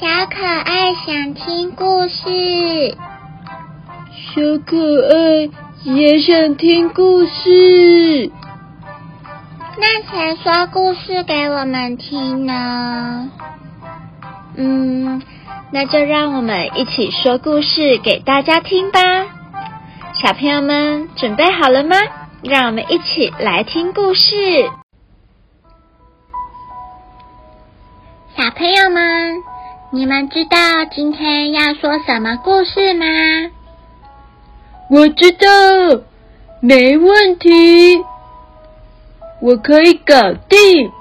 小可爱想听故事，小可爱也想听故事。那谁说故事给我们听呢？嗯，那就让我们一起说故事给大家听吧。小朋友们准备好了吗？让我们一起来听故事。小朋友们，你们知道今天要说什么故事吗？我知道，没问题，我可以搞定。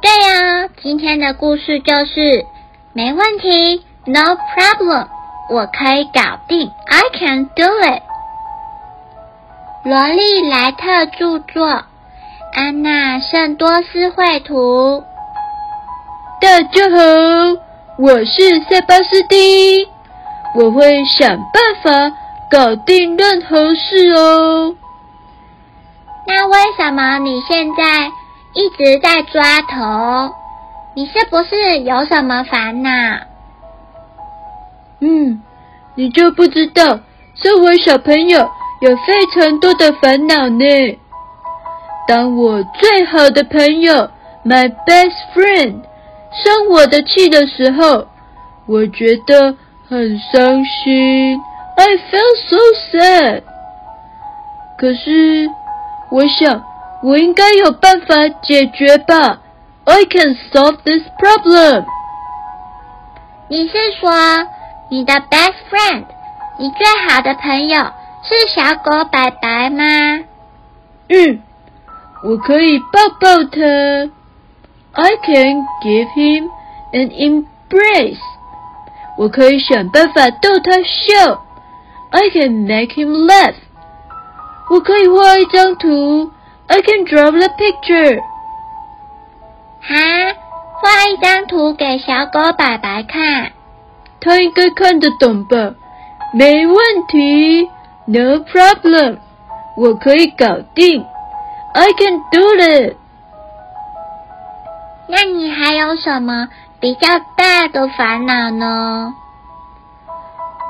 对呀，今天的故事就是没问题，No problem，我可以搞定，I can do it。罗莉莱特著作。安娜圣多斯绘图。大家好，我是塞巴斯蒂，我会想办法搞定任何事哦。那为什么你现在一直在抓头？你是不是有什么烦恼？嗯，你就不知道，身为小朋友有非常多的烦恼呢。当我最好的朋友，my best friend，生我的气的时候，我觉得很伤心。I feel so sad。可是，我想我应该有办法解决吧。I can solve this problem。你是说你的 best friend，你最好的朋友是小狗白白吗？嗯。我可以抱抱他，I can give him an embrace。我可以想办法逗他笑，I can make him laugh。我可以画一张图，I can draw the picture。哈，画一张图给小狗白白看，他应该看得懂吧？没问题，No problem。我可以搞定。 I can do it。那你还有什么比较大的烦恼呢？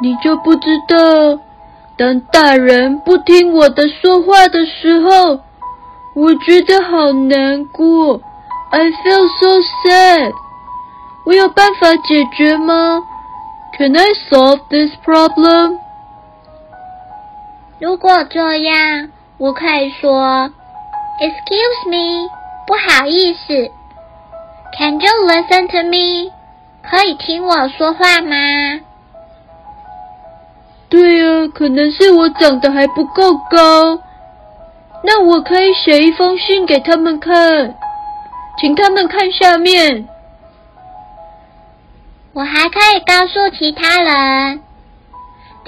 你就不知道，当大人不听我的说话的时候，我觉得好难过。I feel so sad。我有办法解决吗？Can I solve this problem？如果这样，我可以说。Excuse me，不好意思。Can you listen to me？可以听我说话吗？对啊，可能是我长得还不够高。那我可以写一封信给他们看，请他们看下面。我还可以告诉其他人，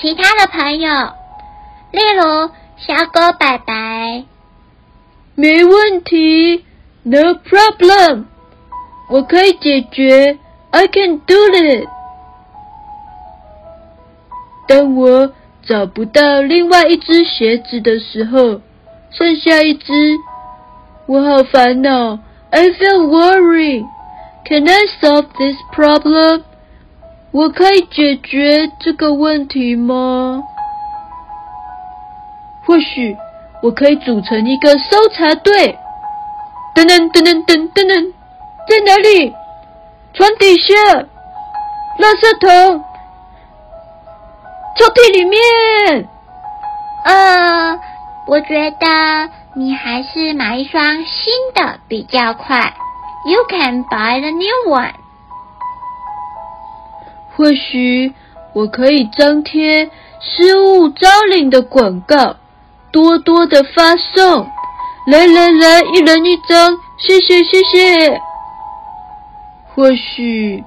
其他的朋友，例如小狗白白。没问题，No problem，我可以解决，I can do it。当我找不到另外一只鞋子的时候，剩下一只，我好烦恼，I feel worried。Can I solve this problem？我可以解决这个问题吗？或许。我可以组成一个搜查队，噔噔噔噔噔噔噔，在哪里？床底下，垃圾桶，抽屉里面。呃，我觉得你还是买一双新的比较快。You can buy the new one。或许我可以张贴失物招领的广告。多多的发送，来来来，一人一张，谢谢谢谢。或许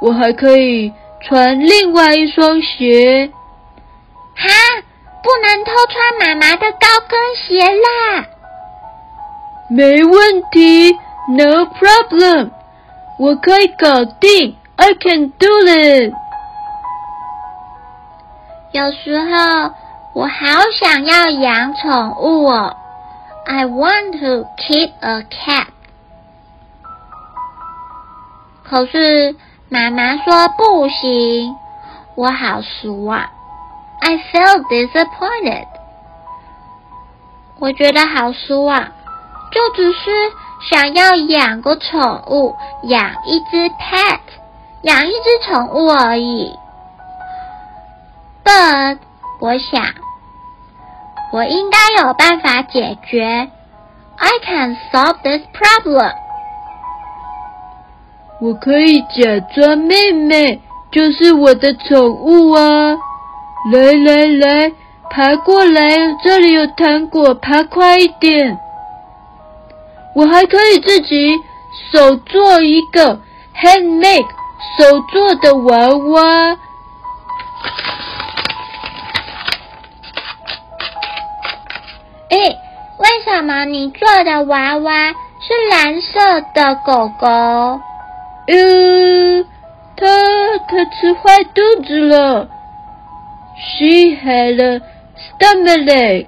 我还可以穿另外一双鞋。哈，不能偷穿妈妈的高跟鞋啦。没问题，No problem，我可以搞定，I can do it。有时候。我好想要养宠物哦！I want to keep a cat。可是妈妈说不行，我好失望。I feel disappointed。我觉得好失望，就只是想要养个宠物，养一只 pet，养一只宠物而已。But 我想，我应该有办法解决。I can solve this problem。我可以假装妹妹就是我的宠物啊！来来来，爬过来，这里有糖果，爬快一点。我还可以自己手做一个 handmade 手做的娃娃。诶，为什么你做的娃娃是蓝色的狗狗？呃，它它吃坏肚子了。She had a stomachache。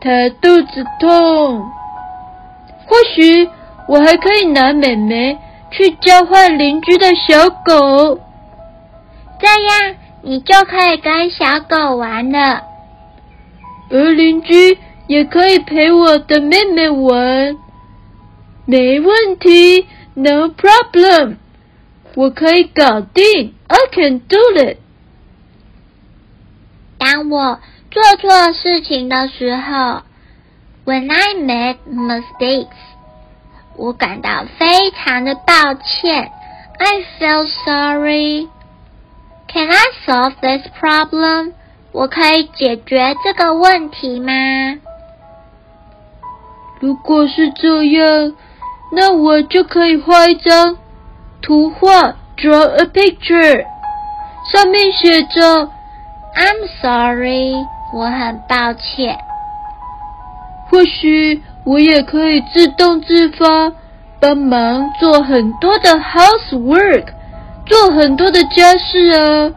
她肚子痛。或许我还可以拿妹妹去交换邻居的小狗，这样你就可以跟小狗玩了。而邻居也可以陪我的妹妹玩，没问题，No problem，我可以搞定，I can do it。当我做错事情的时候，When I made mistakes，我感到非常的抱歉，I feel sorry。Can I solve this problem？我可以解决这个问题吗？如果是这样，那我就可以画一张图画，draw a picture，上面写着 I'm sorry，我很抱歉。或许我也可以自动自发帮忙做很多的 housework，做很多的家事啊。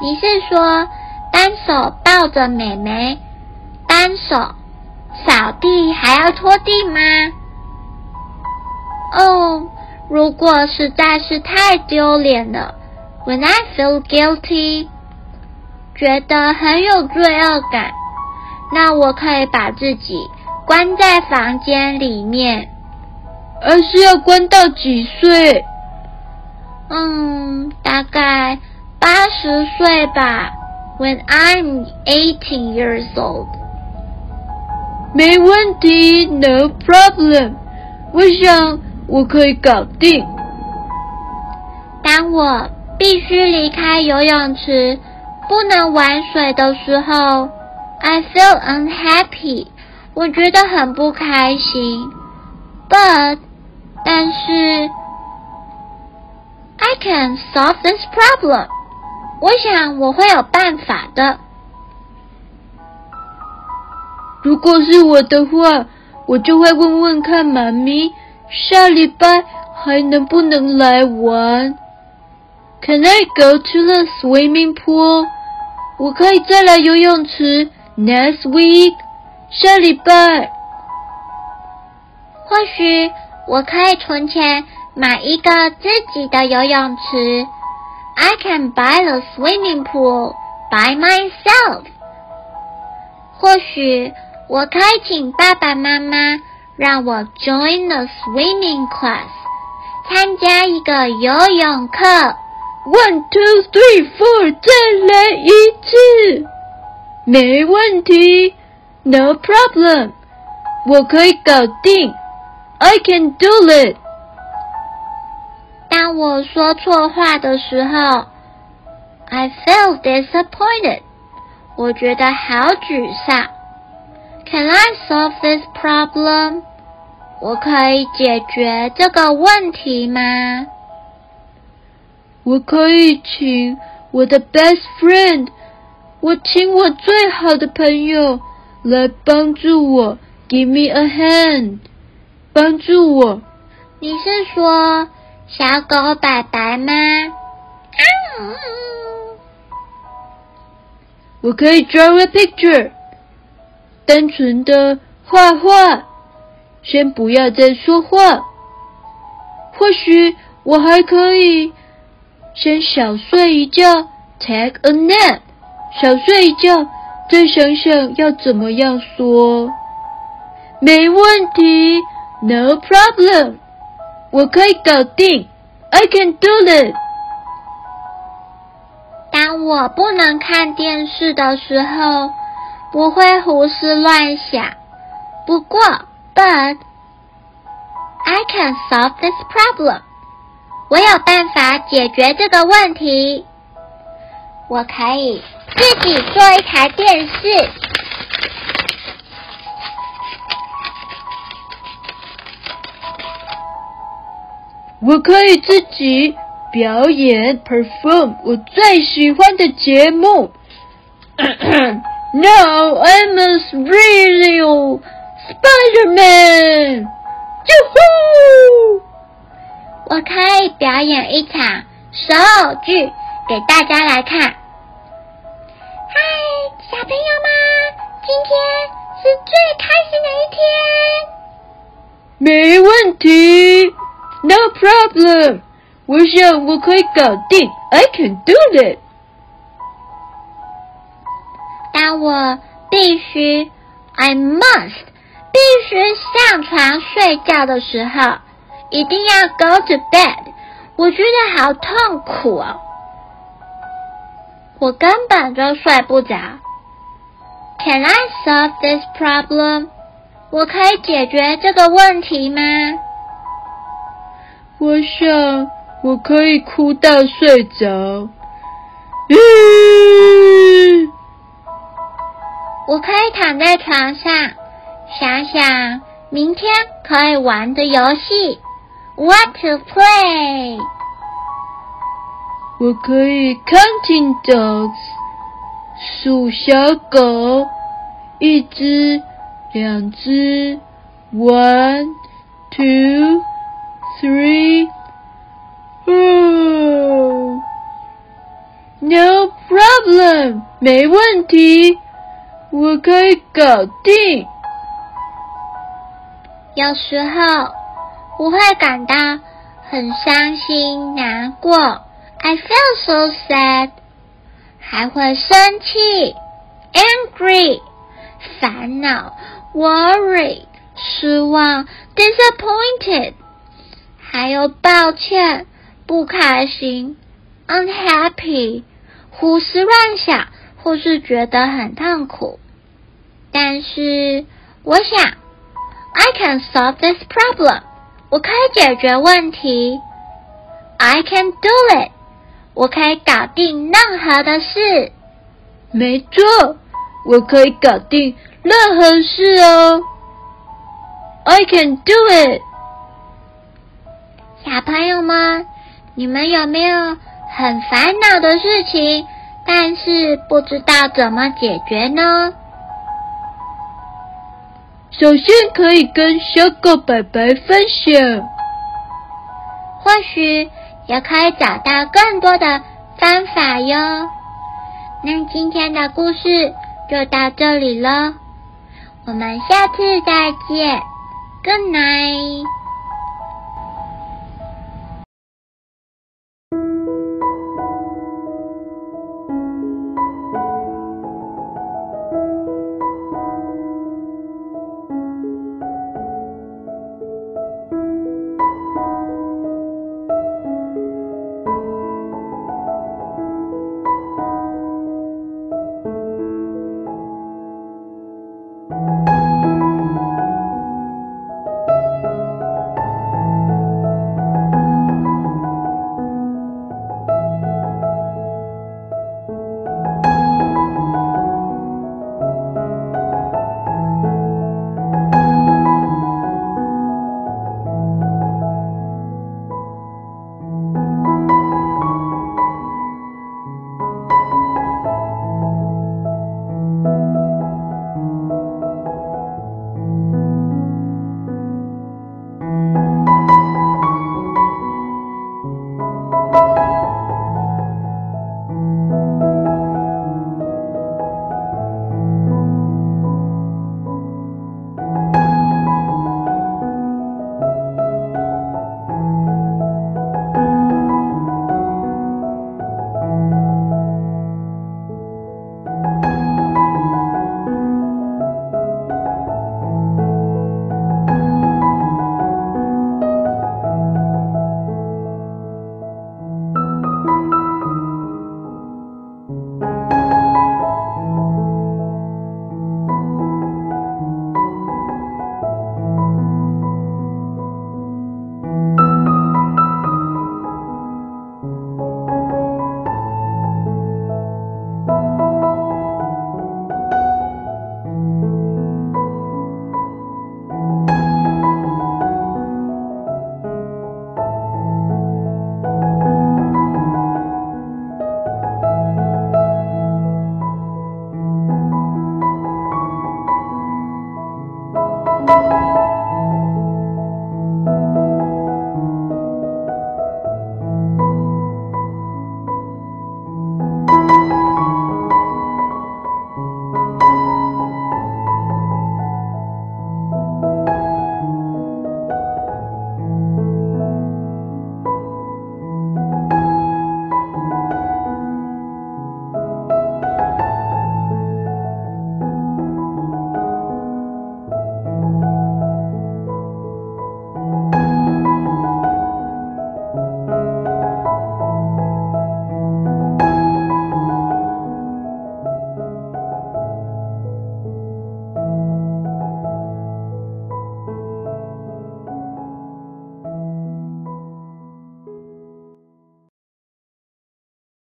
你是说？单手抱着妹妹，单手扫地还要拖地吗？哦，如果实在是太丢脸了，When I feel guilty，觉得很有罪恶感，那我可以把自己关在房间里面。而是要关到几岁？嗯，大概八十岁吧。When I'm eighteen years old，没问题，No problem。我想我可以搞定。当我必须离开游泳池，不能玩水的时候，I feel unhappy。我觉得很不开心。But，但是，I can solve this problem。我想我会有办法的。如果是我的话，我就会问问看妈咪，下礼拜还能不能来玩？Can I go to the swimming pool？我可以再来游泳池？Next week？下礼拜？或许我可以存钱买一个自己的游泳池。I can buy the swimming pool by myself。或许我可以请爸爸妈妈让我 join the swimming class，参加一个游泳课。One, two, three, four，再来一次，没问题，No problem，我可以搞定，I can do it。当我说错话的时候，I felt disappointed。我觉得好沮丧。Can I solve this problem？我可以解决这个问题吗？我可以请我的 best friend，我请我最好的朋友来帮助我，Give me a hand，帮助我。你是说？小狗白白吗？我可以 draw a picture，单纯的画画，先不要再说话。或许我。还可以先小睡一觉，take a nap，小睡一觉，再想想要怎么样说。没问题，no problem，我可以搞定，I can do it。当我不能看电视的时候，不会胡思乱想。不过，but I can solve this problem。我有办法解决这个问题。我可以自己做一台电视。我可以自己表演 perform 我最喜欢的节目。Now I'm a real Spider-Man！哟呼！我可以表演一场手偶剧给大家来看。嗨，小朋友们，今天是最开心的一天。没问题，No problem。我想我可以搞定，I can do it。当我必须，I must，必须上床睡觉的时候。一定要 go to bed，我觉得好痛苦哦，我根本就睡不着。Can I solve this problem？我可以解决这个问题吗？我想我可以哭到睡着。我可以躺在床上想想明天可以玩的游戏。What to play？我可以 counting dogs，数小狗，一只，两只，one two three four。No problem，没问题，我可以搞定。有时候。我会感到很伤心、难过，I feel so sad，还会生气，angry，烦恼，worry，失望，disappointed，还有抱歉、不开心，unhappy，胡思乱想，或是觉得很痛苦。但是我想，I can solve this problem。我可以解决问题，I can do it。我可以搞定任何的事，没错，我可以搞定任何事哦，I can do it。小朋友们，你们有没有很烦恼的事情，但是不知道怎么解决呢？首先可以跟小狗白白分享，或许也可以找到更多的方法哟。那今天的故事就到这里了，我们下次再见，Good night。